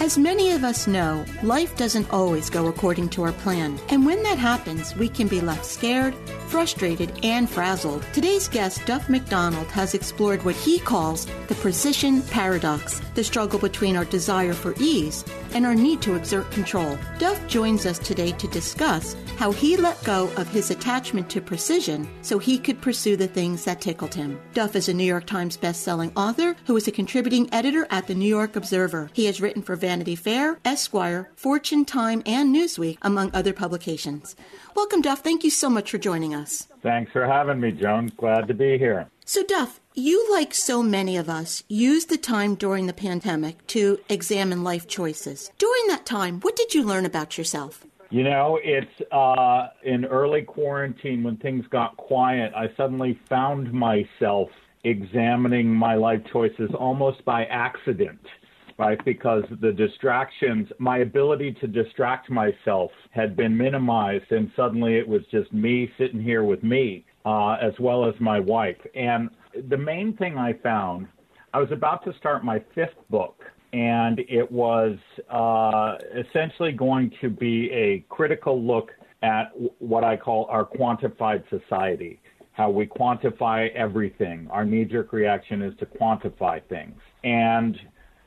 As many of us know, life doesn't always go according to our plan. And when that happens, we can be left scared, frustrated, and frazzled. Today's guest, Duff McDonald, has explored what he calls the precision paradox, the struggle between our desire for ease and our need to exert control. Duff joins us today to discuss how he let go of his attachment to precision so he could pursue the things that tickled him. Duff is a New York Times bestselling author who is a contributing editor at the New York Observer. He has written for Vanity Fair, Esquire, Fortune, Time, and Newsweek, among other publications. Welcome, Duff. Thank you so much for joining us. Thanks for having me, Joan. Glad to be here. So, Duff, you, like so many of us, used the time during the pandemic to examine life choices. During that time, what did you learn about yourself? You know, it's uh, in early quarantine when things got quiet, I suddenly found myself examining my life choices almost by accident, right? Because the distractions, my ability to distract myself had been minimized, and suddenly it was just me sitting here with me, uh, as well as my wife. And the main thing I found, I was about to start my fifth book and it was uh, essentially going to be a critical look at what I call our quantified society, how we quantify everything. Our knee-jerk reaction is to quantify things, and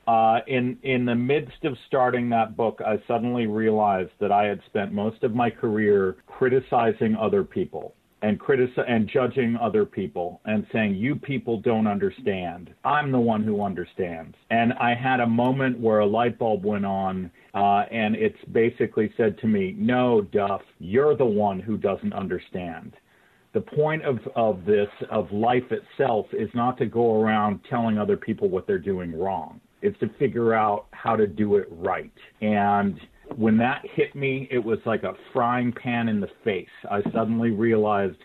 uh, in in the midst of starting that book, I suddenly realized that I had spent most of my career criticizing other people and critici- and judging other people and saying you people don't understand. I'm the one who understands. And I had a moment where a light bulb went on uh, and it's basically said to me, "No, Duff, you're the one who doesn't understand." The point of, of this, of life itself, is not to go around telling other people what they're doing wrong. It's to figure out how to do it right. And when that hit me, it was like a frying pan in the face. I suddenly realized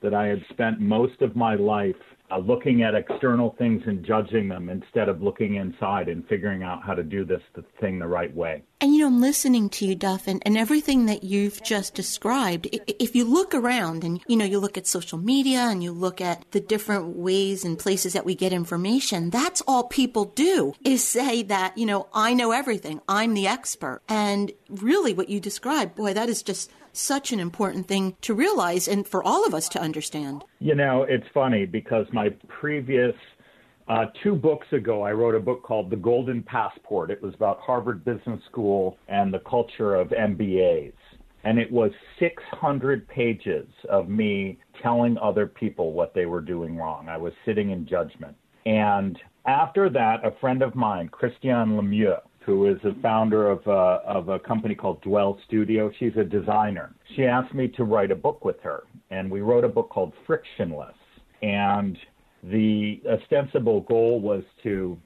that I had spent most of my life uh, looking at external things and judging them instead of looking inside and figuring out how to do this the thing the right way. And you know, I'm listening to you, Duff, and, and everything that you've just described. If you look around and, you know, you look at social media and you look at the different ways and places that we get information, that's all people do is say that, you know, I know everything. I'm the expert. And really what you described, boy, that is just such an important thing to realize and for all of us to understand. You know, it's funny because my previous uh, two books ago, I wrote a book called The Golden Passport. It was about Harvard Business School and the culture of MBAs. And it was 600 pages of me telling other people what they were doing wrong. I was sitting in judgment. And after that, a friend of mine, Christiane Lemieux, who is the founder of a, uh, of a company called Dwell Studio. She's a designer. She asked me to write a book with her, and we wrote a book called Frictionless. And the ostensible goal was to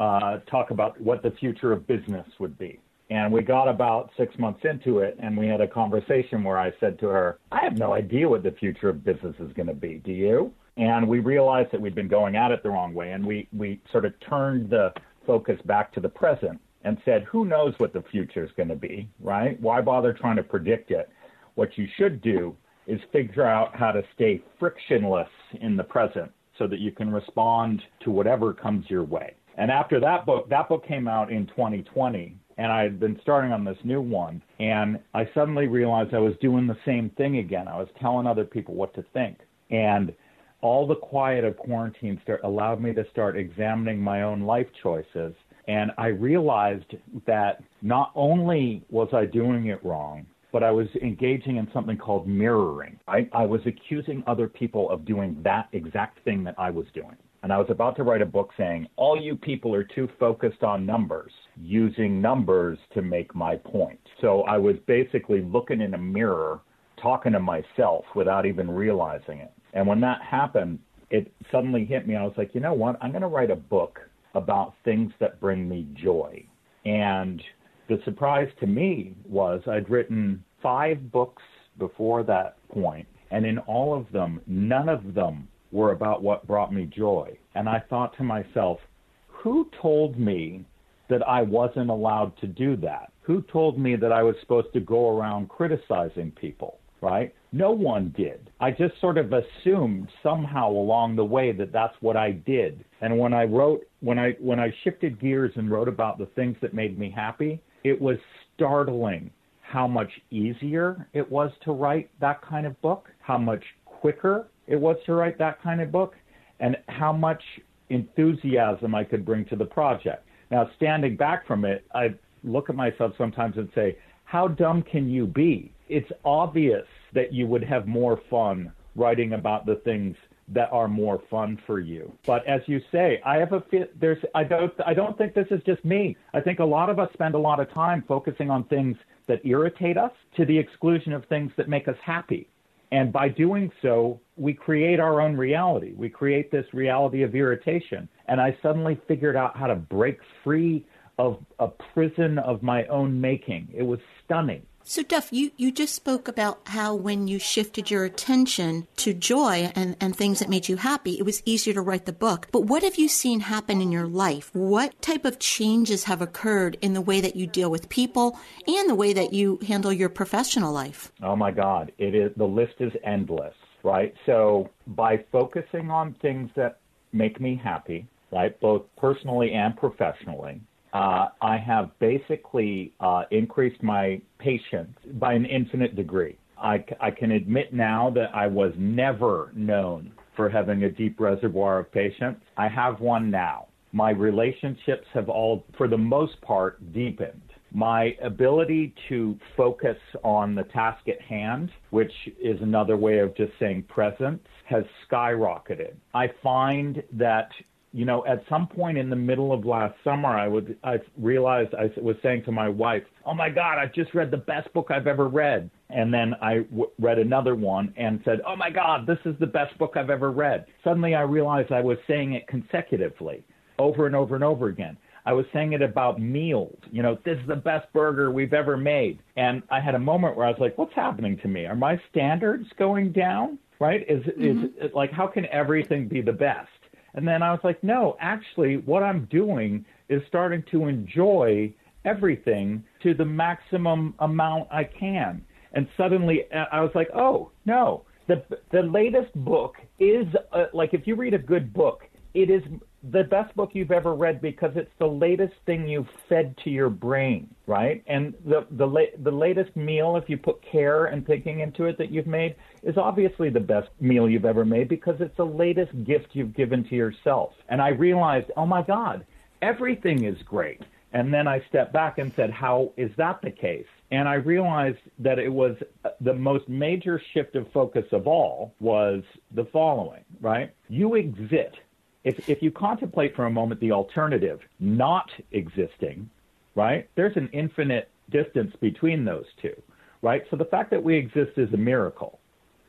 uh, talk about what the future of business would be. And we got about six months into it, and we had a conversation where I said to her, I have no idea what the future of business is going to be. Do you? And we realized that we'd been going at it the wrong way, and we, we sort of turned the focus back to the present and said, who knows what the future is going to be, right? Why bother trying to predict it? What you should do is figure out how to stay frictionless in the present so that you can respond to whatever comes your way. And after that book, that book came out in 2020, and I had been starting on this new one, and I suddenly realized I was doing the same thing again. I was telling other people what to think. And all the quiet of quarantine start, allowed me to start examining my own life choices. And I realized that not only was I doing it wrong, but I was engaging in something called mirroring. I, I was accusing other people of doing that exact thing that I was doing. And I was about to write a book saying, all you people are too focused on numbers, using numbers to make my point. So I was basically looking in a mirror, talking to myself without even realizing it. And when that happened, it suddenly hit me. I was like, you know what? I'm going to write a book about things that bring me joy. And the surprise to me was I'd written five books before that point, and in all of them, none of them were about what brought me joy. And I thought to myself, who told me that I wasn't allowed to do that? Who told me that I was supposed to go around criticizing people? right? No one did. I just sort of assumed somehow along the way that that's what I did. And when I wrote, when I when I shifted gears and wrote about the things that made me happy, it was startling how much easier it was to write that kind of book, how much quicker it was to write that kind of book, and how much enthusiasm I could bring to the project. Now, standing back from it, I look at myself sometimes and say, how dumb can you be? it's obvious that you would have more fun writing about the things that are more fun for you. But as you say, I have a there's I don't I don't think this is just me. I think a lot of us spend a lot of time focusing on things that irritate us to the exclusion of things that make us happy. And by doing so, we create our own reality. We create this reality of irritation. And I suddenly figured out how to break free of a prison of my own making. It was stunning. So, Duff, you, you just spoke about how when you shifted your attention to joy and, and things that made you happy, it was easier to write the book. But what have you seen happen in your life? What type of changes have occurred in the way that you deal with people and the way that you handle your professional life? Oh my God, it is the list is endless, right? So by focusing on things that make me happy, right, both personally and professionally, uh, I have basically uh, increased my patience by an infinite degree. I, I can admit now that I was never known for having a deep reservoir of patience. I have one now. My relationships have all, for the most part, deepened. My ability to focus on the task at hand, which is another way of just saying presence, has skyrocketed. I find that you know, at some point in the middle of last summer, I would I realized I was saying to my wife, "Oh my God, I've just read the best book I've ever read." And then I w- read another one and said, "Oh my God, this is the best book I've ever read." Suddenly, I realized I was saying it consecutively, over and over and over again. I was saying it about meals. You know, this is the best burger we've ever made. And I had a moment where I was like, "What's happening to me? Are my standards going down?" Right? Is mm-hmm. is like how can everything be the best? And then I was like, no, actually, what I'm doing is starting to enjoy everything to the maximum amount I can. And suddenly uh, I was like, oh, no. The, the latest book is uh, like if you read a good book, it is the best book you've ever read because it's the latest thing you've fed to your brain, right? And the the la- the latest meal, if you put care and thinking into it that you've made, is obviously the best meal you've ever made because it's the latest gift you've given to yourself. And I realized, oh my God, everything is great. And then I stepped back and said, how is that the case? And I realized that it was uh, the most major shift of focus of all was the following, right? You exist if, if you contemplate for a moment the alternative, not existing, right, there's an infinite distance between those two, right? So the fact that we exist is a miracle,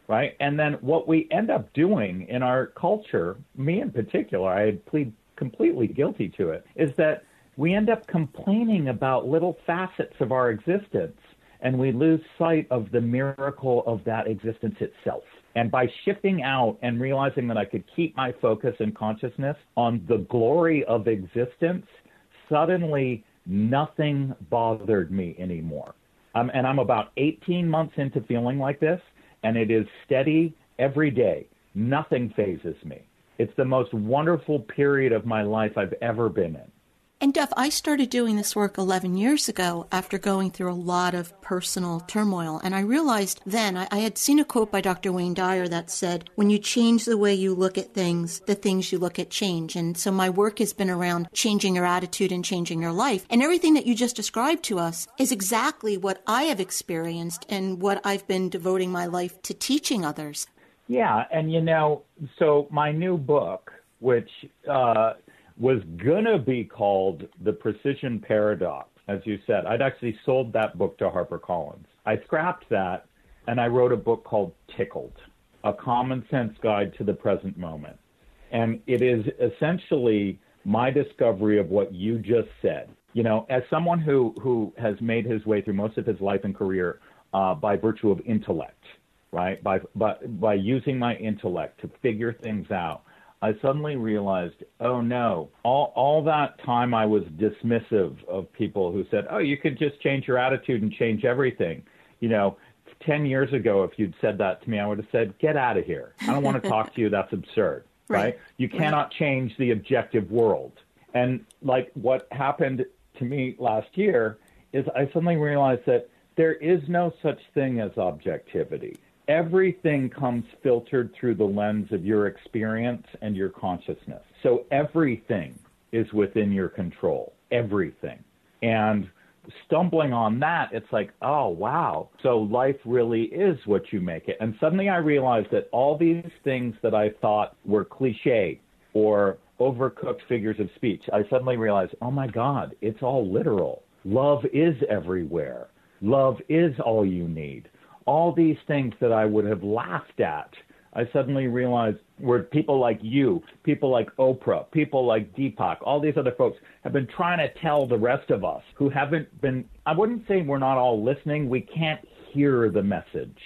right? And then what we end up doing in our culture, me in particular, I plead completely guilty to it, is that we end up complaining about little facets of our existence and we lose sight of the miracle of that existence itself. And by shifting out and realizing that I could keep my focus and consciousness on the glory of existence, suddenly nothing bothered me anymore. Um, and I'm about 18 months into feeling like this, and it is steady every day. Nothing phases me. It's the most wonderful period of my life I've ever been in. And Duff, I started doing this work 11 years ago after going through a lot of personal turmoil. And I realized then, I, I, had seen a quote by Dr. Wayne Dyer that said, when you change the way you look at things, the things you look at change. And so my work has been around changing your attitude and changing your life. And everything that you just described to us is exactly what I have experienced and what I've been devoting my life to teaching others. Yeah. And you know, so my new book, which, uh, was going to be called The Precision Paradox, as you said. I'd actually sold that book to HarperCollins. I scrapped that and I wrote a book called Tickled, A Common Sense Guide to the Present Moment. And it is essentially my discovery of what you just said. You know, as someone who, who has made his way through most of his life and career uh, by virtue of intellect, right? By, by, by using my intellect to figure things out, I suddenly realized, oh no, all, all that time I was dismissive of people who said, oh, you could just change your attitude and change everything. You know, 10 years ago, if you'd said that to me, I would have said, get out of here. I don't want to talk to you. That's absurd, right? right? You cannot right. change the objective world. And like what happened to me last year is I suddenly realized that there is no such thing as objectivity everything comes filtered through the lens of your experience and your consciousness. So everything is within your control. Everything. And stumbling on that, it's like, oh, wow. So life really is what you make it. And suddenly I realized that all these things that I thought were cliche or overcooked figures of speech, I suddenly realized, oh my God, it's all literal. Love is everywhere. Love is all you need all these things that I would have laughed at, I suddenly realized were people like you, people like Oprah, people like Deepak, all these other folks have been trying to tell the rest of us who haven't been, I wouldn't say we're not all listening, we can't hear the message,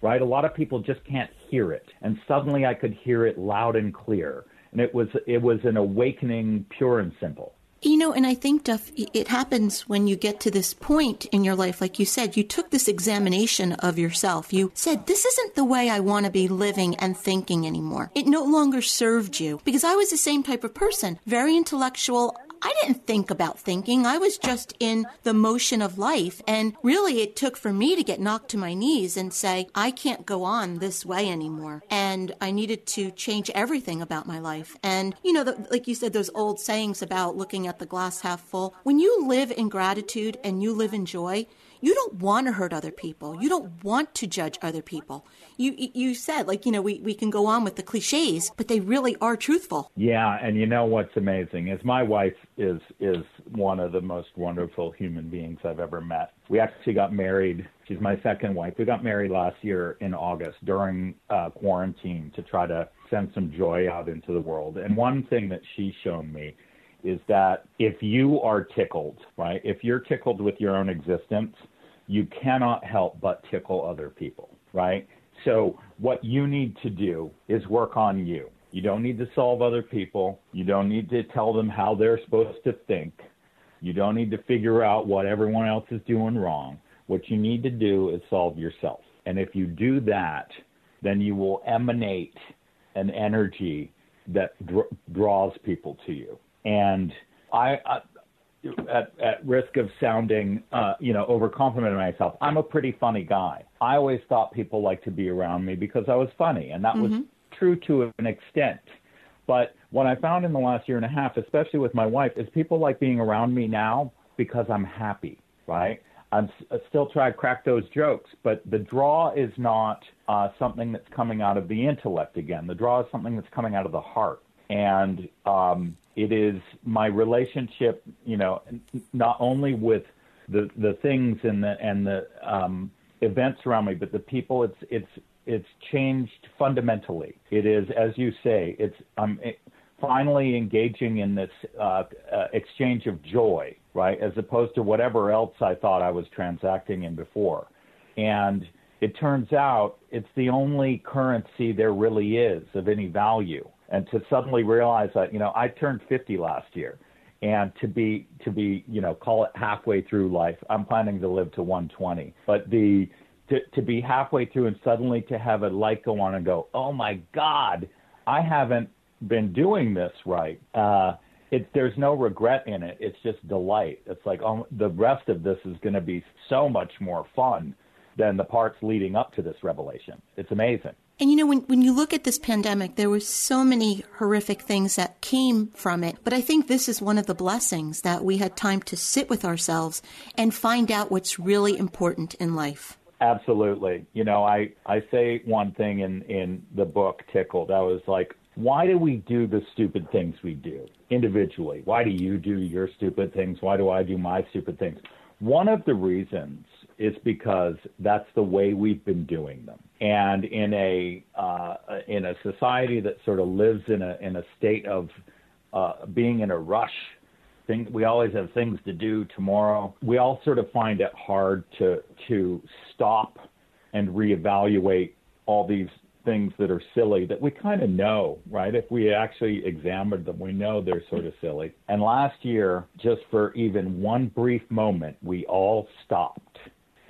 right? A lot of people just can't hear it. And suddenly I could hear it loud and clear. And it was, it was an awakening, pure and simple. You know, and I think, Duff, it happens when you get to this point in your life. Like you said, you took this examination of yourself. You said, this isn't the way I want to be living and thinking anymore. It no longer served you because I was the same type of person, very intellectual. I didn't think about thinking. I was just in the motion of life. And really, it took for me to get knocked to my knees and say, I can't go on this way anymore. And I needed to change everything about my life. And, you know, the, like you said, those old sayings about looking at the glass half full. When you live in gratitude and you live in joy, you don't want to hurt other people. You don't want to judge other people. You you said like you know we, we can go on with the cliches, but they really are truthful. Yeah, and you know what's amazing is my wife is is one of the most wonderful human beings I've ever met. We actually got married. She's my second wife. We got married last year in August during uh, quarantine to try to send some joy out into the world. And one thing that she's shown me is that if you are tickled, right? If you're tickled with your own existence, you cannot help but tickle other people, right? So what you need to do is work on you. You don't need to solve other people. You don't need to tell them how they're supposed to think. You don't need to figure out what everyone else is doing wrong. What you need to do is solve yourself. And if you do that, then you will emanate an energy that dr- draws people to you. And I, I at, at risk of sounding, uh, you know, overcomplimenting myself, I'm a pretty funny guy. I always thought people liked to be around me because I was funny, and that mm-hmm. was true to an extent. But what I found in the last year and a half, especially with my wife, is people like being around me now because I'm happy, right? I'm I still try to crack those jokes, but the draw is not uh, something that's coming out of the intellect again. The draw is something that's coming out of the heart. And um, it is my relationship, you know, not only with the the things and the and the um, events around me, but the people. It's it's it's changed fundamentally. It is, as you say, it's I'm finally engaging in this uh, uh, exchange of joy, right, as opposed to whatever else I thought I was transacting in before, and it turns out it's the only currency there really is of any value and to suddenly realize that you know I turned 50 last year, and to be to be you know call it halfway through life. I'm planning to live to 120, but the to, to be halfway through and suddenly to have a light go on and go, oh my God, I haven't been doing this right. Uh, it, there's no regret in it. It's just delight. It's like oh, the rest of this is going to be so much more fun than the parts leading up to this revelation. It's amazing. And you know, when, when you look at this pandemic, there were so many horrific things that came from it. But I think this is one of the blessings that we had time to sit with ourselves and find out what's really important in life. Absolutely. You know, I, I say one thing in, in the book, Tickled. I was like, why do we do the stupid things we do individually? Why do you do your stupid things? Why do I do my stupid things? One of the reasons is because that's the way we've been doing them. And in a uh, in a society that sort of lives in a in a state of uh, being in a rush, thing, we always have things to do tomorrow. We all sort of find it hard to to stop and reevaluate all these things that are silly that we kind of know, right? If we actually examined them, we know they're sort of silly. And last year, just for even one brief moment, we all stopped.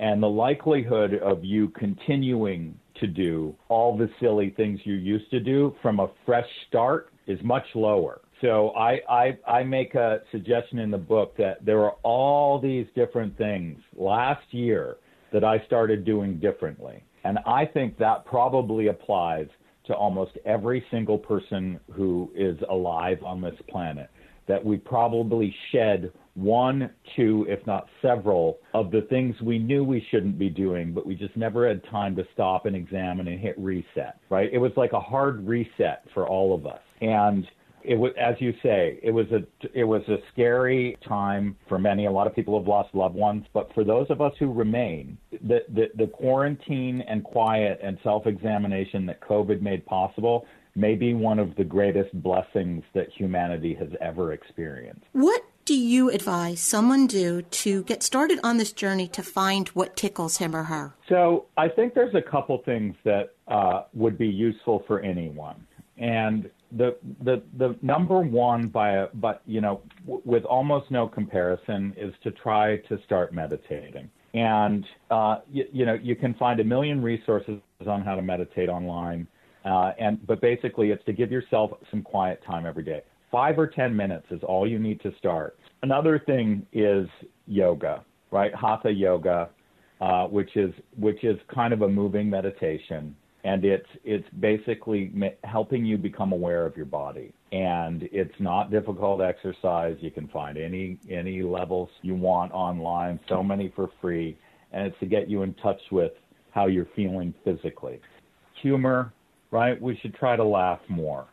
And the likelihood of you continuing to do all the silly things you used to do from a fresh start is much lower. So I, I, I make a suggestion in the book that there are all these different things last year that I started doing differently. And I think that probably applies to almost every single person who is alive on this planet. That we probably shed one, two, if not several, of the things we knew we shouldn't be doing, but we just never had time to stop and examine and hit reset, right? It was like a hard reset for all of us. And it was, as you say, it was a it was a scary time for many. A lot of people have lost loved ones, but for those of us who remain, the the, the quarantine and quiet and self examination that COVID made possible may be one of the greatest blessings that humanity has ever experienced. What do you advise someone do to get started on this journey to find what tickles him or her? So I think there's a couple things that uh, would be useful for anyone, and the the the number one by a but you know w- with almost no comparison is to try to start meditating and uh, you, you know you can find a million resources on how to meditate online uh, and but basically it's to give yourself some quiet time every day. Five or ten minutes is all you need to start. Another thing is yoga right? Hatha yoga uh, which is which is kind of a moving meditation. And it's it's basically helping you become aware of your body. And it's not difficult exercise. You can find any any levels you want online so many for free. And it's to get you in touch with how you're feeling physically. Humor right? We should try to laugh more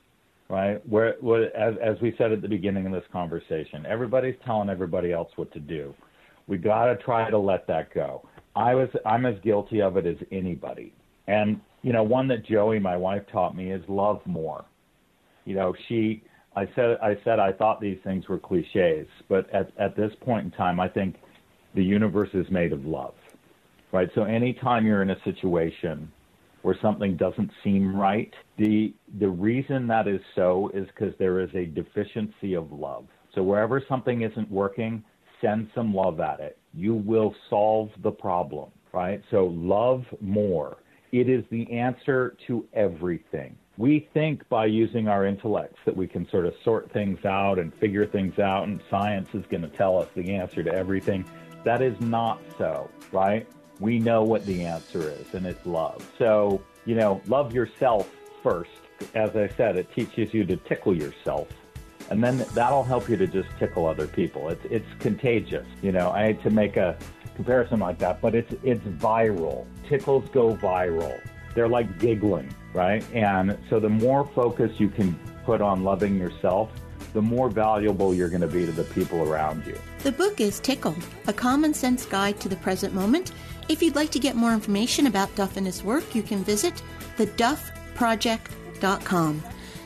right? Where, where as, as we said at the beginning of this conversation everybody's telling everybody else what to do. We got to try to let that go. I was i'm as guilty of it as anybody. And you know, one that Joey, my wife, taught me is love more. You know, she, I said, I said, I thought these things were cliches, but at at this point in time, I think the universe is made of love, right? So anytime you're in a situation where something doesn't seem right, the the reason that is so is because there is a deficiency of love. So wherever something isn't working, send some love at it. You will solve the problem, right? So love more it is the answer to everything. We think by using our intellects that we can sort of sort things out and figure things out, and science is going to tell us the answer to everything. That is not so, right? We know what the answer is, and it's love. So, you know, love yourself first. As I said, it teaches you to tickle yourself and then that'll help you to just tickle other people. It's it's contagious. You know, I hate to make a comparison like that, but it's it's viral. Tickles go viral. They're like giggling, right? And so the more focus you can put on loving yourself, the more valuable you're going to be to the people around you. The book is Tickled, a common sense guide to the present moment. If you'd like to get more information about Duff and his work, you can visit theduffproject.com.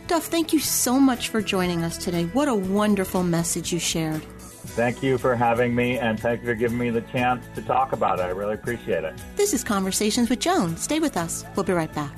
Duff, thank you so much for joining us today. What a wonderful message you shared. Thank you for having me, and thank you for giving me the chance to talk about it. I really appreciate it. This is Conversations with Joan. Stay with us. We'll be right back.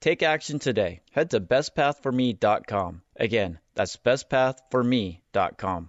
Take action today. Head to bestpathforme.com. Again, that's bestpathforme.com.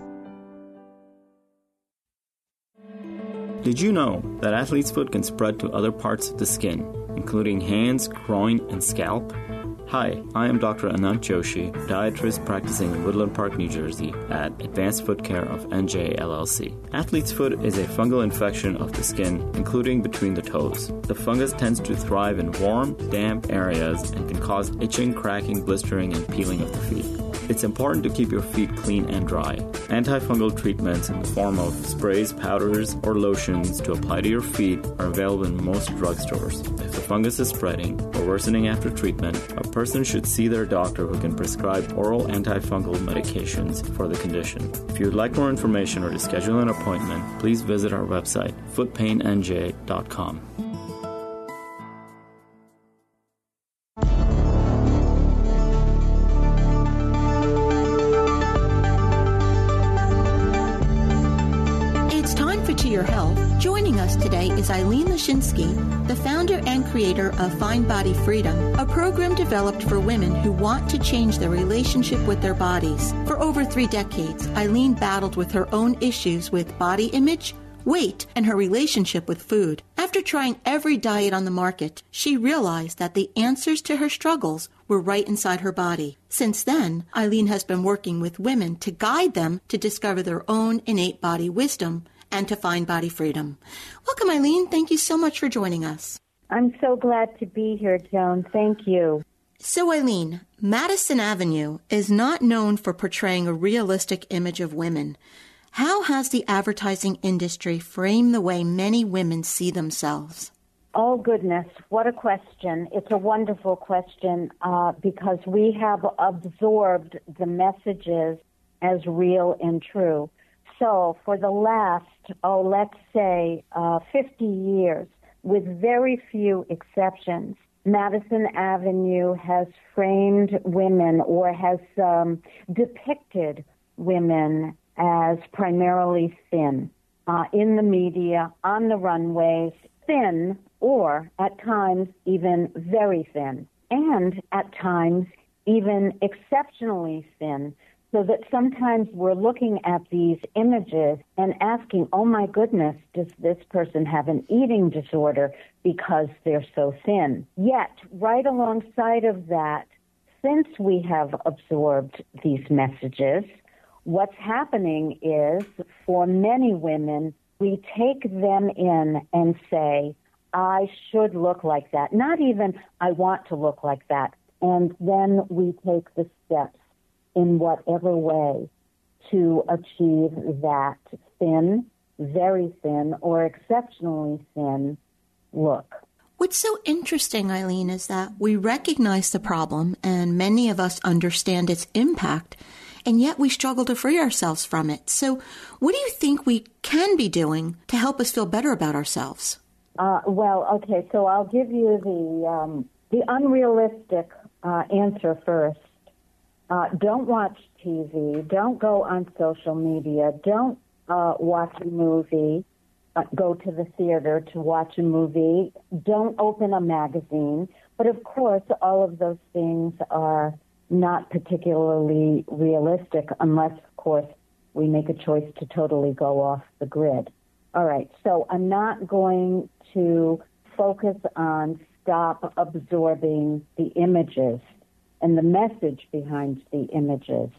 Did you know that athlete's foot can spread to other parts of the skin, including hands, groin, and scalp? Hi, I am Dr. Anant Joshi, dietitian practicing in Woodland Park, New Jersey at Advanced Foot Care of NJ LLC. Athlete's foot is a fungal infection of the skin, including between the toes. The fungus tends to thrive in warm, damp areas and can cause itching, cracking, blistering, and peeling of the feet. It's important to keep your feet clean and dry. Antifungal treatments in the form of sprays, powders, or lotions to apply to your feet are available in most drugstores. If the fungus is spreading or worsening after treatment, a person should see their doctor who can prescribe oral antifungal medications for the condition. If you would like more information or to schedule an appointment, please visit our website, footpainnj.com. Eileen the founder and creator of Find Body Freedom, a program developed for women who want to change their relationship with their bodies. For over three decades, Eileen battled with her own issues with body image, weight, and her relationship with food. After trying every diet on the market, she realized that the answers to her struggles were right inside her body. Since then, Eileen has been working with women to guide them to discover their own innate body wisdom and to find body freedom. Welcome, Eileen. Thank you so much for joining us. I'm so glad to be here, Joan. Thank you. So, Eileen, Madison Avenue is not known for portraying a realistic image of women. How has the advertising industry framed the way many women see themselves? Oh, goodness. What a question. It's a wonderful question uh, because we have absorbed the messages as real and true. So, for the last, oh, let's say uh, 50 years, with very few exceptions, Madison Avenue has framed women or has um, depicted women as primarily thin uh, in the media, on the runways, thin, or at times even very thin, and at times even exceptionally thin. So that sometimes we're looking at these images and asking, oh my goodness, does this person have an eating disorder because they're so thin? Yet, right alongside of that, since we have absorbed these messages, what's happening is for many women, we take them in and say, I should look like that. Not even, I want to look like that. And then we take the steps in whatever way to achieve that thin, very thin, or exceptionally thin look. What's so interesting, Eileen, is that we recognize the problem and many of us understand its impact, and yet we struggle to free ourselves from it. So, what do you think we can be doing to help us feel better about ourselves? Uh, well, okay, so I'll give you the um, the unrealistic uh, answer first. Uh, don't watch TV. Don't go on social media. Don't uh, watch a movie. Uh, go to the theater to watch a movie. Don't open a magazine. But of course, all of those things are not particularly realistic unless, of course, we make a choice to totally go off the grid. All right, so I'm not going to focus on stop absorbing the images and the message behind the images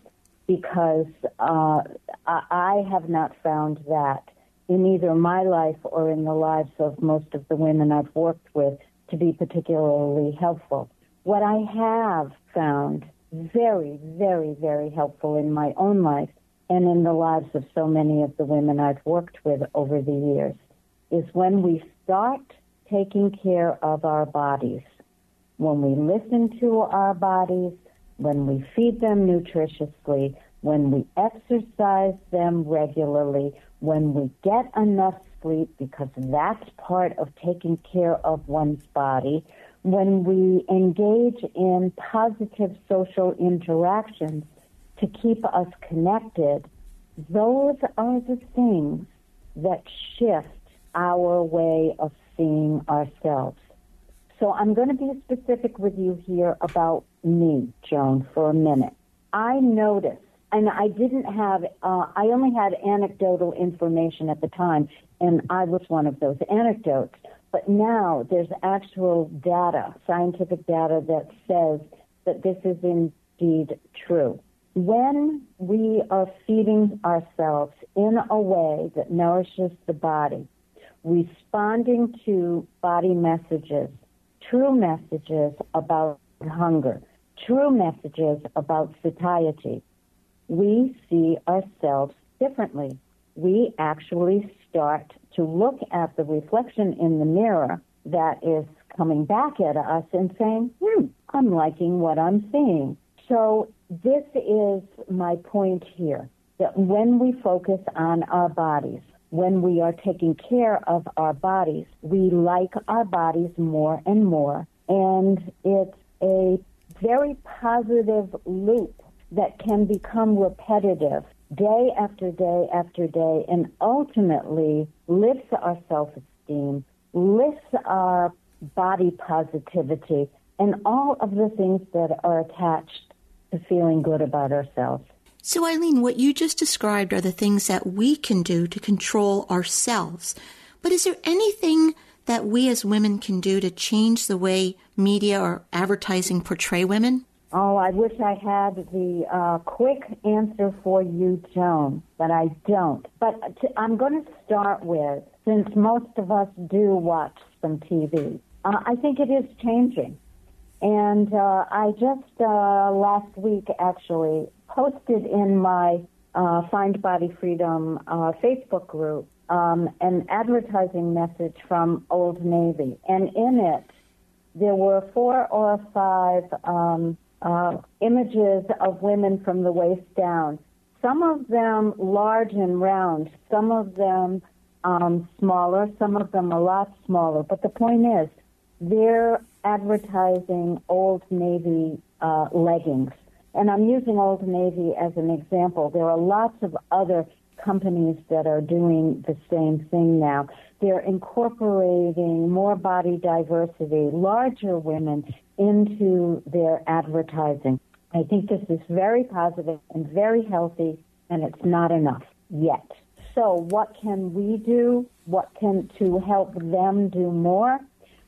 because uh, I have not found that in either my life or in the lives of most of the women I've worked with to be particularly helpful. What I have found very, very, very helpful in my own life and in the lives of so many of the women I've worked with over the years is when we start taking care of our bodies, when we listen to our bodies, when we feed them nutritiously, when we exercise them regularly, when we get enough sleep, because that's part of taking care of one's body, when we engage in positive social interactions to keep us connected, those are the things that shift our way of seeing ourselves. So I'm going to be specific with you here about me, Joan, for a minute. I noticed, and I didn't have, uh, I only had anecdotal information at the time, and I was one of those anecdotes. But now there's actual data, scientific data that says that this is indeed true. When we are feeding ourselves in a way that nourishes the body, responding to body messages, true messages about hunger, true messages about satiety, we see ourselves differently. We actually start to look at the reflection in the mirror that is coming back at us and saying, hmm, I'm liking what I'm seeing. So this is my point here, that when we focus on our bodies, when we are taking care of our bodies, we like our bodies more and more. And it's a very positive loop that can become repetitive day after day after day and ultimately lifts our self esteem, lifts our body positivity, and all of the things that are attached to feeling good about ourselves. So, Eileen, what you just described are the things that we can do to control ourselves. But is there anything that we as women can do to change the way media or advertising portray women? Oh, I wish I had the uh, quick answer for you, Joan, but I don't. But to, I'm going to start with, since most of us do watch some TV, uh, I think it is changing. And uh, I just uh, last week actually posted in my uh, Find Body Freedom uh, Facebook group um, an advertising message from Old Navy. And in it, there were four or five um, uh, images of women from the waist down. Some of them large and round, some of them um, smaller, some of them a lot smaller. But the point is, they're advertising Old Navy uh, leggings. And I'm using Old Navy as an example. There are lots of other companies that are doing the same thing now. They're incorporating more body diversity, larger women into their advertising. I think this is very positive and very healthy, and it's not enough yet. So, what can we do? What can to help them do more?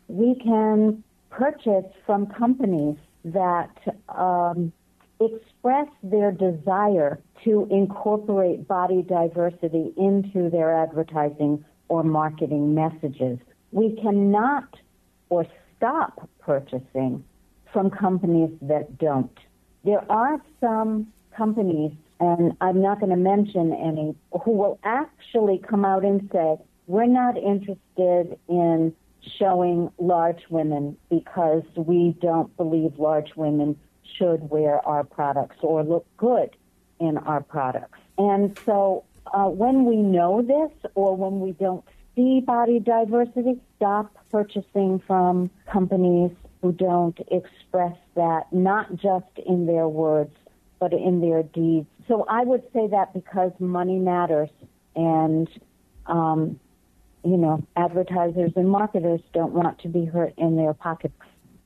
We can purchase from companies that um, express their desire to incorporate body diversity into their advertising or marketing messages. We cannot or stop purchasing from companies that don't. There are some companies, and I'm not going to mention any, who will actually come out and say, we're not interested in showing large women because we don't believe large women should wear our products or look good in our products. And so uh, when we know this or when we don't see body diversity, stop purchasing from companies who don't express that, not just in their words, but in their deeds. So I would say that because money matters and, um, you know, advertisers and marketers don't want to be hurt in their pockets.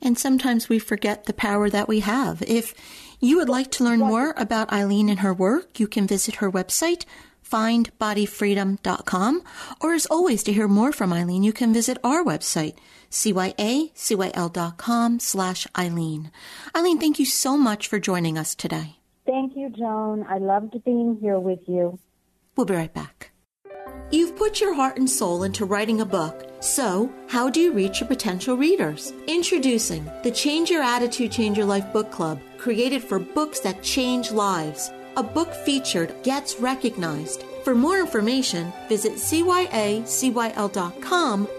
And sometimes we forget the power that we have. If you would like to learn more about Eileen and her work, you can visit her website, findbodyfreedom.com. Or as always, to hear more from Eileen, you can visit our website, cyacyl.com slash Eileen. Eileen, thank you so much for joining us today. Thank you you, Joan. I loved being here with you. We'll be right back. You've put your heart and soul into writing a book. So, how do you reach your potential readers? Introducing the Change Your Attitude, Change Your Life book club, created for books that change lives. A book featured gets recognized. For more information, visit cyacyl.com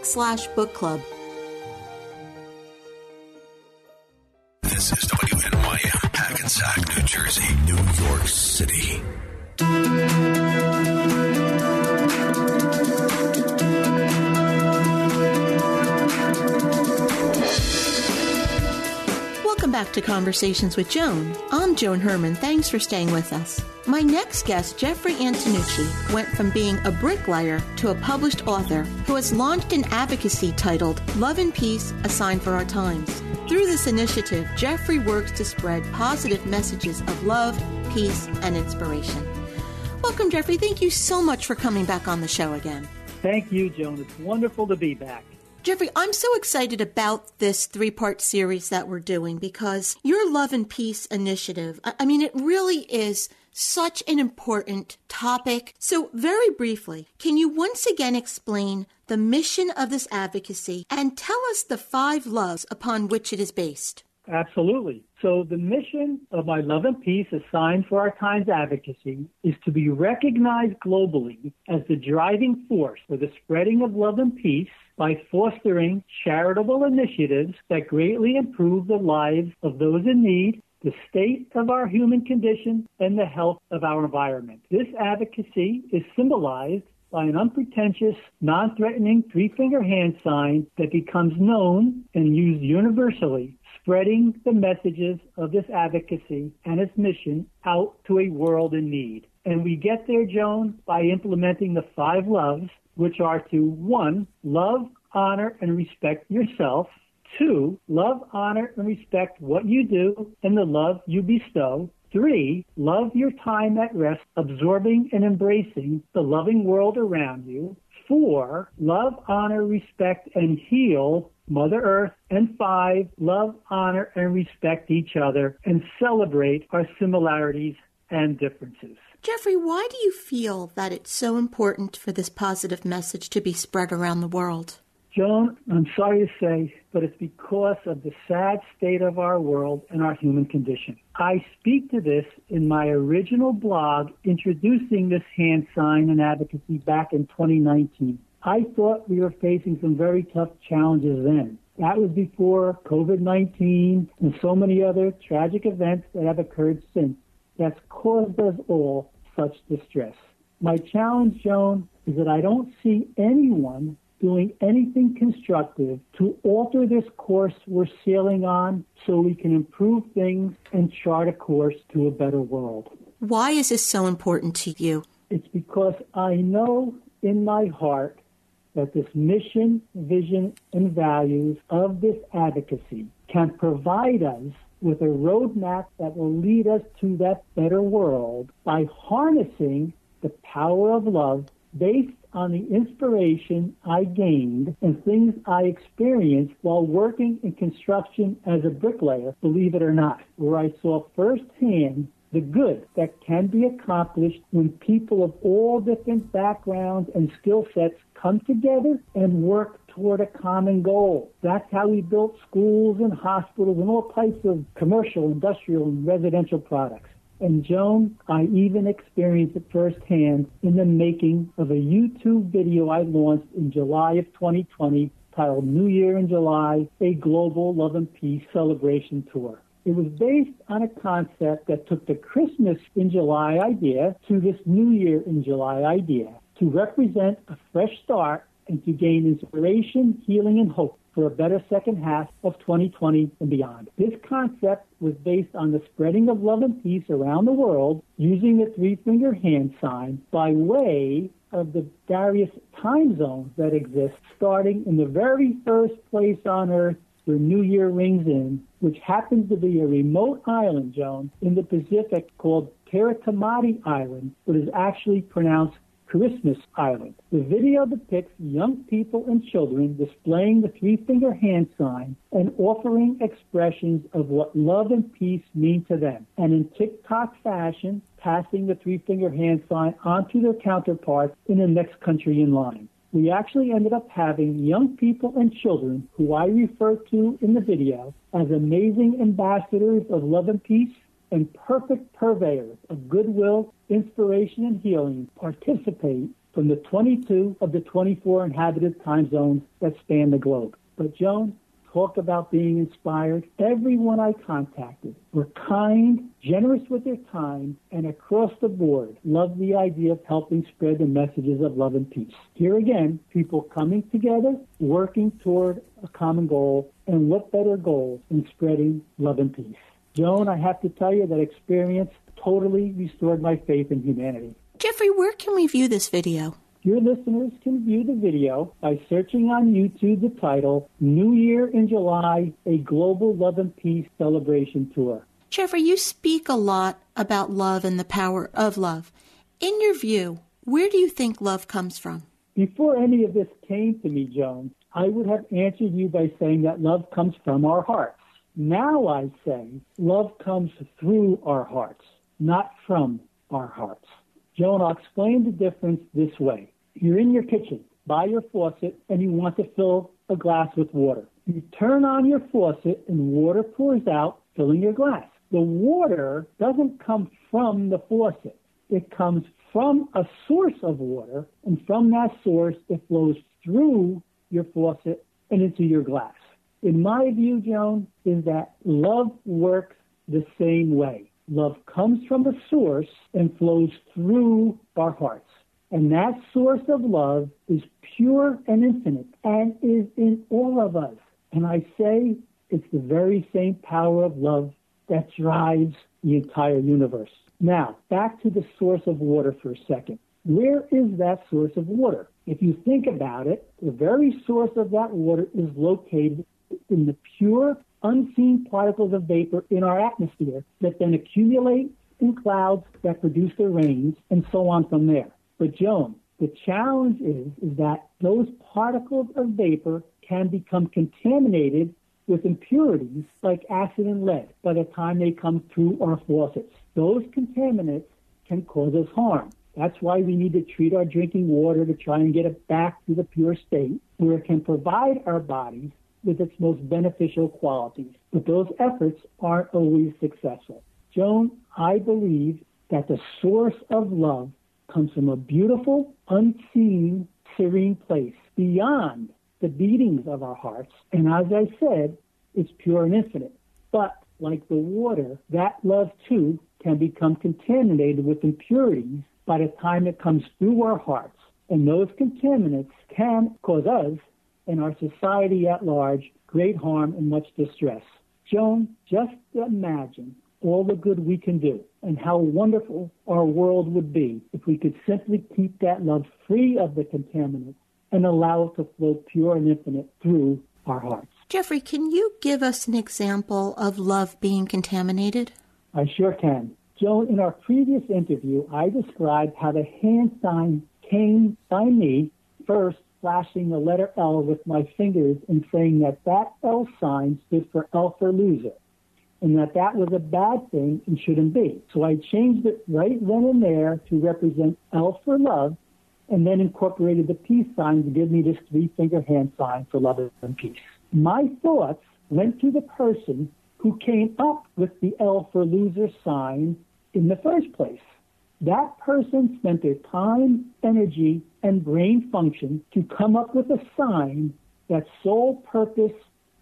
slash book club. Back to Conversations with Joan. I'm Joan Herman. Thanks for staying with us. My next guest, Jeffrey Antonucci, went from being a bricklayer to a published author who has launched an advocacy titled Love and Peace, A Sign for Our Times. Through this initiative, Jeffrey works to spread positive messages of love, peace, and inspiration. Welcome, Jeffrey. Thank you so much for coming back on the show again. Thank you, Joan. It's wonderful to be back. Jeffrey, I'm so excited about this three part series that we're doing because your Love and Peace initiative, I mean, it really is such an important topic. So, very briefly, can you once again explain the mission of this advocacy and tell us the five loves upon which it is based? Absolutely. So the mission of my Love and Peace, a sign for our times advocacy, is to be recognized globally as the driving force for the spreading of love and peace by fostering charitable initiatives that greatly improve the lives of those in need, the state of our human condition, and the health of our environment. This advocacy is symbolized by an unpretentious, non threatening three finger hand sign that becomes known and used universally spreading the messages of this advocacy and its mission out to a world in need. And we get there, Joan, by implementing the five loves, which are to one, love, honor, and respect yourself. Two, love, honor, and respect what you do and the love you bestow. Three, love your time at rest, absorbing and embracing the loving world around you. Four, love, honor, respect, and heal Mother Earth. And five, love, honor, and respect each other and celebrate our similarities and differences. Jeffrey, why do you feel that it's so important for this positive message to be spread around the world? Joan, I'm sorry to say, but it's because of the sad state of our world and our human condition. I speak to this in my original blog introducing this hand sign and advocacy back in 2019. I thought we were facing some very tough challenges then. That was before COVID 19 and so many other tragic events that have occurred since that's caused us all such distress. My challenge, Joan, is that I don't see anyone doing anything constructive to alter this course we're sailing on so we can improve things and chart a course to a better world. Why is this so important to you? It's because I know in my heart that this mission, vision, and values of this advocacy can provide us with a roadmap that will lead us to that better world by harnessing the power of love based on the inspiration I gained and things I experienced while working in construction as a bricklayer, believe it or not, where I saw firsthand the good that can be accomplished when people of all different backgrounds and skill sets come together and work toward a common goal. That's how we built schools and hospitals and all types of commercial, industrial, and residential products. And Joan, I even experienced it firsthand in the making of a YouTube video I launched in July of 2020 titled New Year in July, a global love and peace celebration tour. It was based on a concept that took the Christmas in July idea to this New Year in July idea to represent a fresh start and to gain inspiration, healing, and hope for a better second half of 2020 and beyond. This concept was based on the spreading of love and peace around the world using the three finger hand sign by way of the various time zones that exist, starting in the very first place on Earth where New Year rings in, which happens to be a remote island, Joan, in the Pacific called Kiritimati Island, but is actually pronounced Christmas Island. The video depicts young people and children displaying the three finger hand sign and offering expressions of what love and peace mean to them. And in TikTok fashion, passing the three finger hand sign onto their counterparts in the next country in line. We actually ended up having young people and children who I refer to in the video as amazing ambassadors of love and peace and perfect purveyors of goodwill, inspiration, and healing participate from the 22 of the 24 inhabited time zones that span the globe. But Joan, talk about being inspired. Everyone I contacted were kind, generous with their time, and across the board loved the idea of helping spread the messages of love and peace. Here again, people coming together, working toward a common goal, and what better goal than spreading love and peace? Joan, I have to tell you that experience totally restored my faith in humanity. Jeffrey, where can we view this video? Your listeners can view the video by searching on YouTube the title New Year in July, a Global Love and Peace Celebration Tour. Jeffrey, you speak a lot about love and the power of love. In your view, where do you think love comes from? Before any of this came to me, Joan, I would have answered you by saying that love comes from our hearts. Now I say love comes through our hearts, not from our hearts. Joan, I'll explain the difference this way. You're in your kitchen by your faucet and you want to fill a glass with water. You turn on your faucet and water pours out, filling your glass. The water doesn't come from the faucet. It comes from a source of water, and from that source, it flows through your faucet and into your glass. In my view, Joan, is that love works the same way. Love comes from a source and flows through our hearts. And that source of love is pure and infinite and is in all of us. And I say it's the very same power of love that drives the entire universe. Now, back to the source of water for a second. Where is that source of water? If you think about it, the very source of that water is located in the pure unseen particles of vapor in our atmosphere that then accumulate in clouds that produce the rains and so on from there. But Joan, the challenge is, is that those particles of vapor can become contaminated with impurities like acid and lead by the time they come through our faucets. Those contaminants can cause us harm. That's why we need to treat our drinking water to try and get it back to the pure state where it can provide our bodies with its most beneficial qualities. But those efforts aren't always successful. Joan, I believe that the source of love comes from a beautiful, unseen, serene place beyond the beatings of our hearts. And as I said, it's pure and infinite. But like the water, that love too can become contaminated with impurities by the time it comes through our hearts. And those contaminants can cause us and our society at large great harm and much distress. Joan, just imagine all the good we can do and how wonderful our world would be if we could simply keep that love free of the contaminants and allow it to flow pure and infinite through our hearts. Jeffrey, can you give us an example of love being contaminated? I sure can. Joan, in our previous interview, I described how the hand sign came by me first flashing the letter L with my fingers and saying that that L sign stood for L for loser and that that was a bad thing and shouldn't be. So I changed it right then and there to represent L for love and then incorporated the peace sign to give me this three finger hand sign for love and peace. My thoughts went to the person who came up with the L for loser sign in the first place. That person spent their time, energy, and brain function to come up with a sign that sole purpose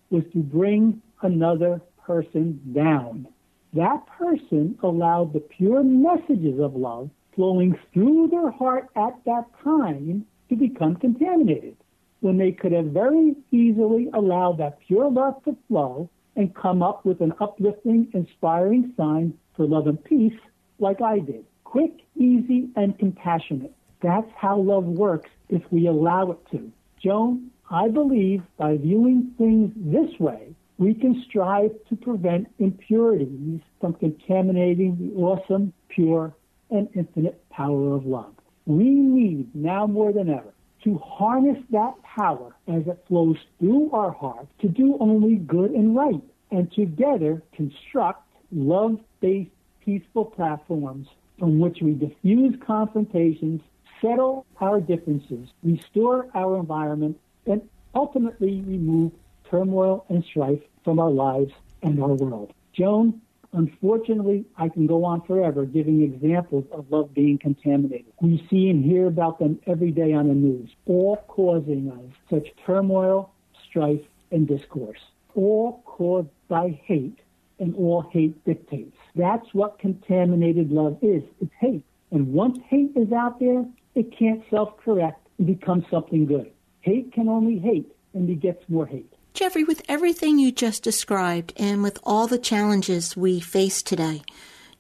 was to bring another person down. That person allowed the pure messages of love flowing through their heart at that time to become contaminated when they could have very easily allowed that pure love to flow and come up with an uplifting, inspiring sign for love and peace like I did. Quick, easy, and compassionate. That's how love works if we allow it to. Joan, I believe by viewing things this way, we can strive to prevent impurities from contaminating the awesome, pure, and infinite power of love. We need now more than ever to harness that power as it flows through our heart to do only good and right, and together construct love based peaceful platforms from which we diffuse confrontations, settle our differences, restore our environment, and ultimately remove turmoil and strife from our lives and our world. Joan, unfortunately, I can go on forever giving examples of love being contaminated. We see and hear about them every day on the news, all causing us such turmoil, strife, and discourse, all caused by hate, and all hate dictates. That's what contaminated love is. It's hate. And once hate is out there, it can't self correct and become something good. Hate can only hate and begets more hate. Jeffrey, with everything you just described and with all the challenges we face today,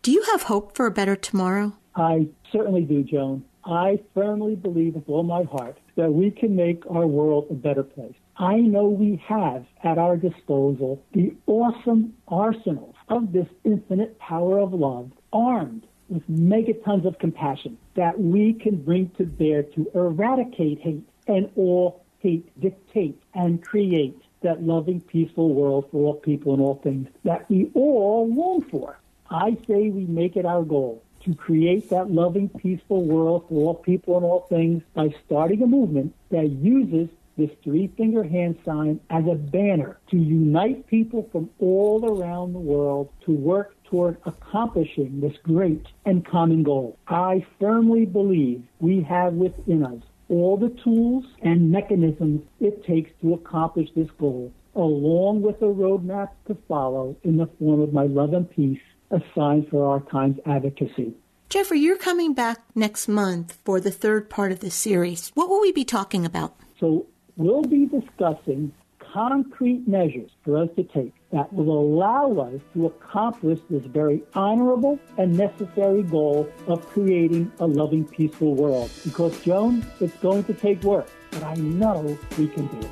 do you have hope for a better tomorrow? I certainly do, Joan. I firmly believe with all my heart that we can make our world a better place. I know we have at our disposal the awesome arsenal of this infinite power of love, armed with megatons of compassion that we can bring to bear to eradicate hate and all hate dictate and create that loving, peaceful world for all people and all things that we all long for. I say we make it our goal to create that loving, peaceful world for all people and all things by starting a movement that uses this three finger hand sign as a banner to unite people from all around the world to work toward accomplishing this great and common goal. I firmly believe we have within us all the tools and mechanisms it takes to accomplish this goal, along with a roadmap to follow in the form of my love and peace, a sign for our time's advocacy. Jeffrey, you're coming back next month for the third part of this series. What will we be talking about? So, we'll be discussing concrete measures for us to take that will allow us to accomplish this very honorable and necessary goal of creating a loving, peaceful world. Because, Joan, it's going to take work, but I know we can do it.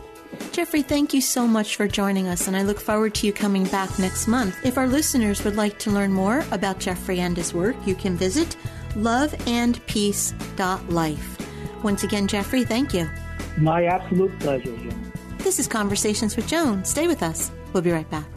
Jeffrey, thank you so much for joining us, and I look forward to you coming back next month. If our listeners would like to learn more about Jeffrey and his work, you can visit loveandpeace.life. Once again, Jeffrey, thank you. My absolute pleasure, Joan. This is Conversations with Joan. Stay with us. We'll be right back.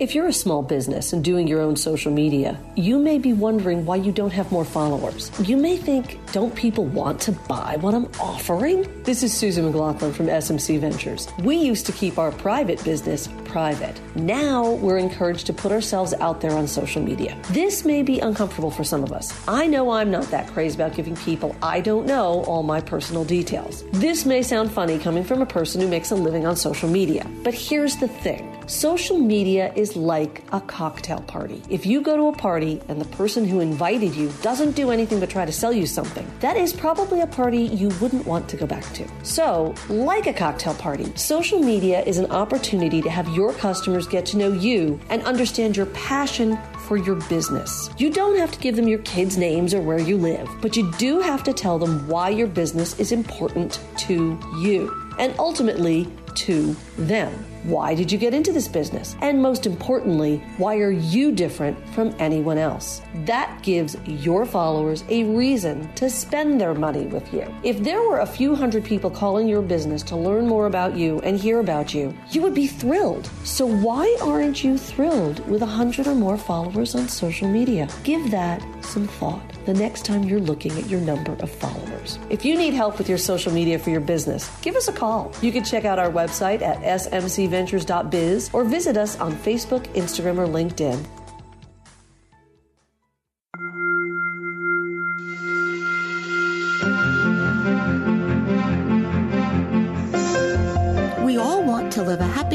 If you're a small business and doing your own social media, you may be wondering why you don't have more followers. You may think, don't people want to buy what I'm offering? This is Susan McLaughlin from SMC Ventures. We used to keep our private business private. Now we're encouraged to put ourselves out there on social media. This may be uncomfortable for some of us. I know I'm not that crazy about giving people I don't know all my personal details. This may sound funny coming from a person who makes a living on social media, but here's the thing social media is like a cocktail party. If you go to a party and the person who invited you doesn't do anything but try to sell you something, that is probably a party you wouldn't want to go back to. So, like a cocktail party, social media is an opportunity to have your customers get to know you and understand your passion for your business. You don't have to give them your kids' names or where you live, but you do have to tell them why your business is important to you and ultimately to them. Why did you get into this business? And most importantly, why are you different from anyone else? That gives your followers a reason to spend their money with you. If there were a few hundred people calling your business to learn more about you and hear about you, you would be thrilled. So why aren't you thrilled with a hundred or more followers on social media? Give that some thought the next time you're looking at your number of followers. If you need help with your social media for your business, give us a call. You can check out our website at smcventures.biz or visit us on Facebook, Instagram, or LinkedIn.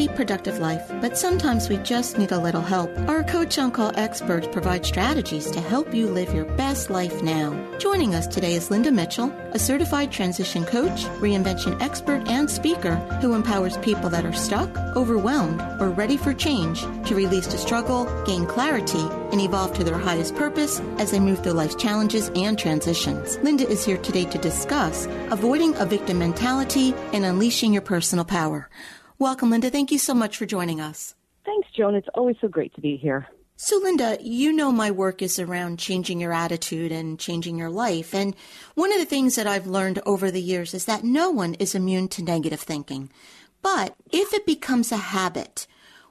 Happy, productive life, but sometimes we just need a little help. Our Coach On Call experts provide strategies to help you live your best life now. Joining us today is Linda Mitchell, a certified transition coach, reinvention expert, and speaker who empowers people that are stuck, overwhelmed, or ready for change to release the struggle, gain clarity, and evolve to their highest purpose as they move through life's challenges and transitions. Linda is here today to discuss avoiding a victim mentality and unleashing your personal power. Welcome, Linda. Thank you so much for joining us. Thanks, Joan. It's always so great to be here. So, Linda, you know my work is around changing your attitude and changing your life. And one of the things that I've learned over the years is that no one is immune to negative thinking. But if it becomes a habit,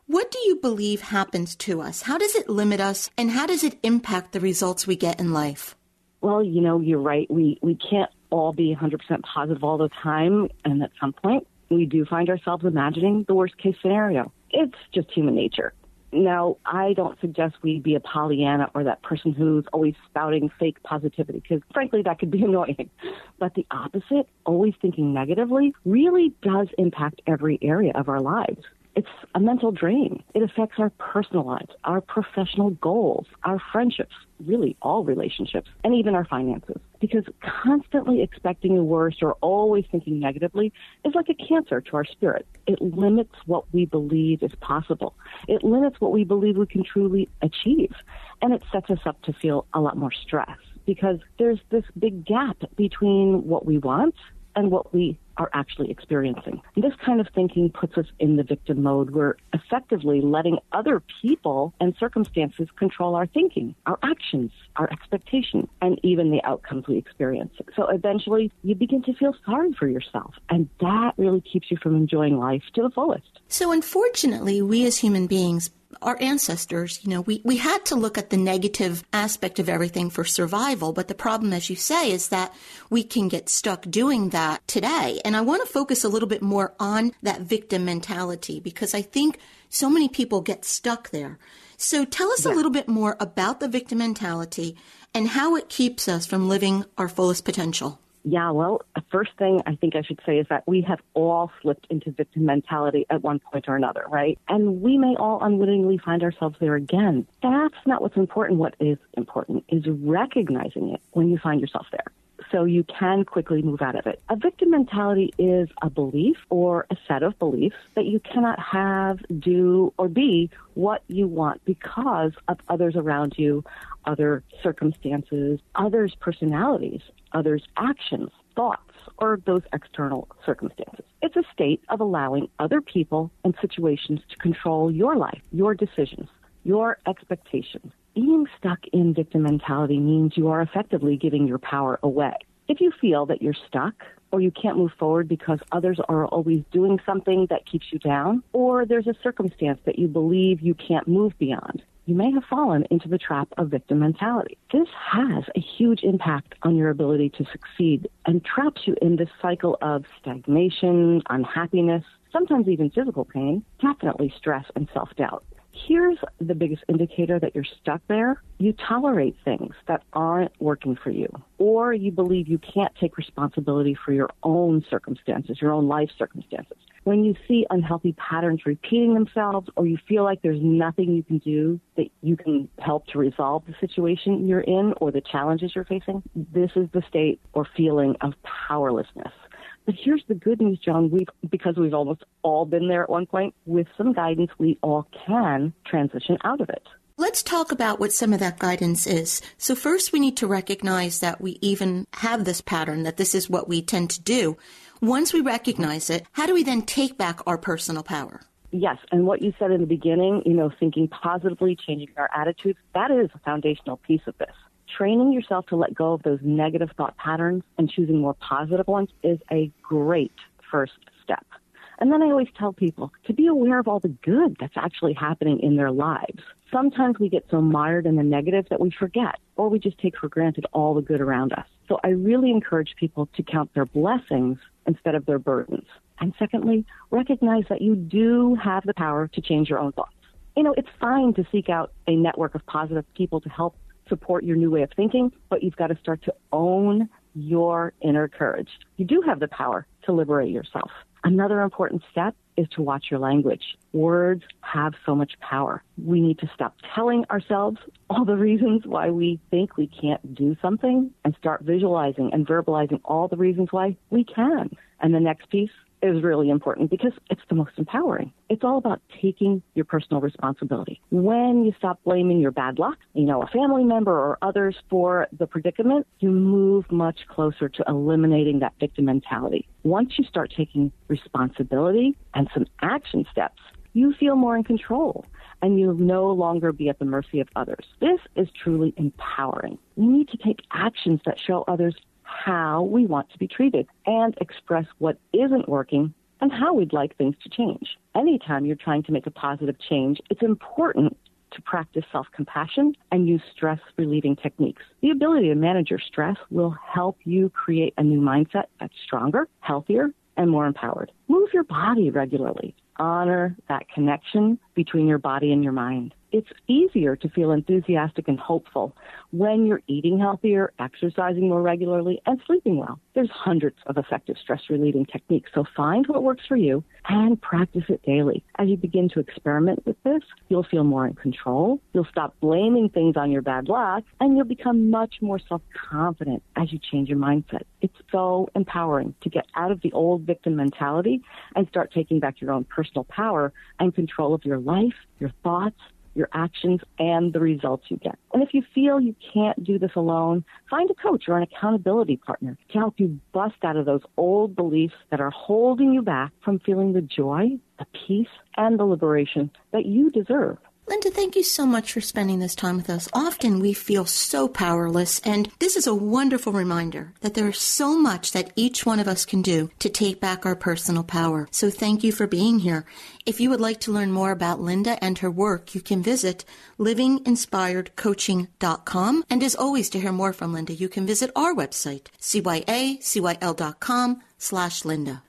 what do you believe happens to us? How does it limit us and how does it impact the results we get in life? Well, you know, you're right. We, we can't all be 100% positive all the time. And at some point, we do find ourselves imagining the worst case scenario. It's just human nature. Now, I don't suggest we be a Pollyanna or that person who's always spouting fake positivity, because frankly, that could be annoying. But the opposite, always thinking negatively, really does impact every area of our lives. It's a mental drain. It affects our personal lives, our professional goals, our friendships, really all relationships, and even our finances. Because constantly expecting the worst or always thinking negatively is like a cancer to our spirit. It limits what we believe is possible. It limits what we believe we can truly achieve. And it sets us up to feel a lot more stress because there's this big gap between what we want and what we are actually experiencing. And this kind of thinking puts us in the victim mode. We're effectively letting other people and circumstances control our thinking, our actions, our expectations, and even the outcomes we experience. So eventually you begin to feel sorry for yourself. And that really keeps you from enjoying life to the fullest. So unfortunately, we as human beings our ancestors, you know, we, we had to look at the negative aspect of everything for survival. But the problem, as you say, is that we can get stuck doing that today. And I want to focus a little bit more on that victim mentality because I think so many people get stuck there. So tell us yeah. a little bit more about the victim mentality and how it keeps us from living our fullest potential. Yeah, well, the first thing I think I should say is that we have all slipped into victim mentality at one point or another, right? And we may all unwittingly find ourselves there again. That's not what's important. What is important is recognizing it when you find yourself there so you can quickly move out of it. A victim mentality is a belief or a set of beliefs that you cannot have, do, or be what you want because of others around you, other circumstances, others' personalities, others' actions, thoughts, or those external circumstances. It's a state of allowing other people and situations to control your life, your decisions, your expectations. Being stuck in victim mentality means you are effectively giving your power away. If you feel that you're stuck or you can't move forward because others are always doing something that keeps you down, or there's a circumstance that you believe you can't move beyond, you may have fallen into the trap of victim mentality. This has a huge impact on your ability to succeed and traps you in this cycle of stagnation, unhappiness, sometimes even physical pain, definitely stress and self doubt. Here's the biggest indicator that you're stuck there. You tolerate things that aren't working for you, or you believe you can't take responsibility for your own circumstances, your own life circumstances. When you see unhealthy patterns repeating themselves, or you feel like there's nothing you can do that you can help to resolve the situation you're in or the challenges you're facing, this is the state or feeling of powerlessness. But here's the good news, Joan. We've, because we've almost all been there at one point, with some guidance, we all can transition out of it. Let's talk about what some of that guidance is. So first we need to recognize that we even have this pattern, that this is what we tend to do. Once we recognize it, how do we then take back our personal power? Yes, and what you said in the beginning, you know, thinking positively, changing our attitudes, that is a foundational piece of this training yourself to let go of those negative thought patterns and choosing more positive ones is a great first step. And then I always tell people to be aware of all the good that's actually happening in their lives. Sometimes we get so mired in the negative that we forget, or we just take for granted all the good around us. So I really encourage people to count their blessings instead of their burdens. And secondly, recognize that you do have the power to change your own thoughts. You know, it's fine to seek out a network of positive people to help support your new way of thinking, but you've got to start to own your inner courage. You do have the power to liberate yourself. Another important step is to watch your language. Words have so much power. We need to stop telling ourselves all the reasons why we think we can't do something and start visualizing and verbalizing all the reasons why we can. And the next piece is really important because it's the most empowering. It's all about taking your personal responsibility. When you stop blaming your bad luck, you know, a family member or others for the predicament, you move much closer to eliminating that victim mentality. Once you start taking responsibility and some action steps, you feel more in control and you'll no longer be at the mercy of others. This is truly empowering. We need to take actions that show others how we want to be treated and express what isn't working and how we'd like things to change. Anytime you're trying to make a positive change, it's important to practice self compassion and use stress relieving techniques. The ability to manage your stress will help you create a new mindset that's stronger, healthier, and more empowered. Move your body regularly. Honor that connection between your body and your mind it's easier to feel enthusiastic and hopeful when you're eating healthier, exercising more regularly, and sleeping well. There's hundreds of effective stress relieving techniques, so find what works for you and practice it daily. As you begin to experiment with this, you'll feel more in control, you'll stop blaming things on your bad luck, and you'll become much more self-confident as you change your mindset. It's so empowering to get out of the old victim mentality and start taking back your own personal power and control of your life, your thoughts, your actions, and the results you get. And if you feel you can't do this alone, find a coach or an accountability partner to help you bust out of those old beliefs that are holding you back from feeling the joy, the peace, and the liberation that you deserve. Linda, thank you so much for spending this time with us. Often we feel so powerless, and this is a wonderful reminder that there is so much that each one of us can do to take back our personal power. So thank you for being here. If you would like to learn more about Linda and her work, you can visit livinginspiredcoaching.com. And as always, to hear more from Linda, you can visit our website, cyacyl.com slash Linda.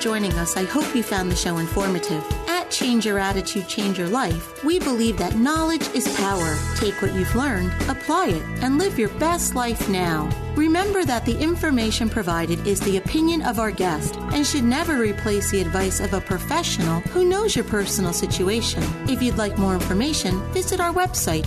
Joining us. I hope you found the show informative. At Change Your Attitude, Change Your Life, we believe that knowledge is power. Take what you've learned, apply it, and live your best life now. Remember that the information provided is the opinion of our guest and should never replace the advice of a professional who knows your personal situation. If you'd like more information, visit our website,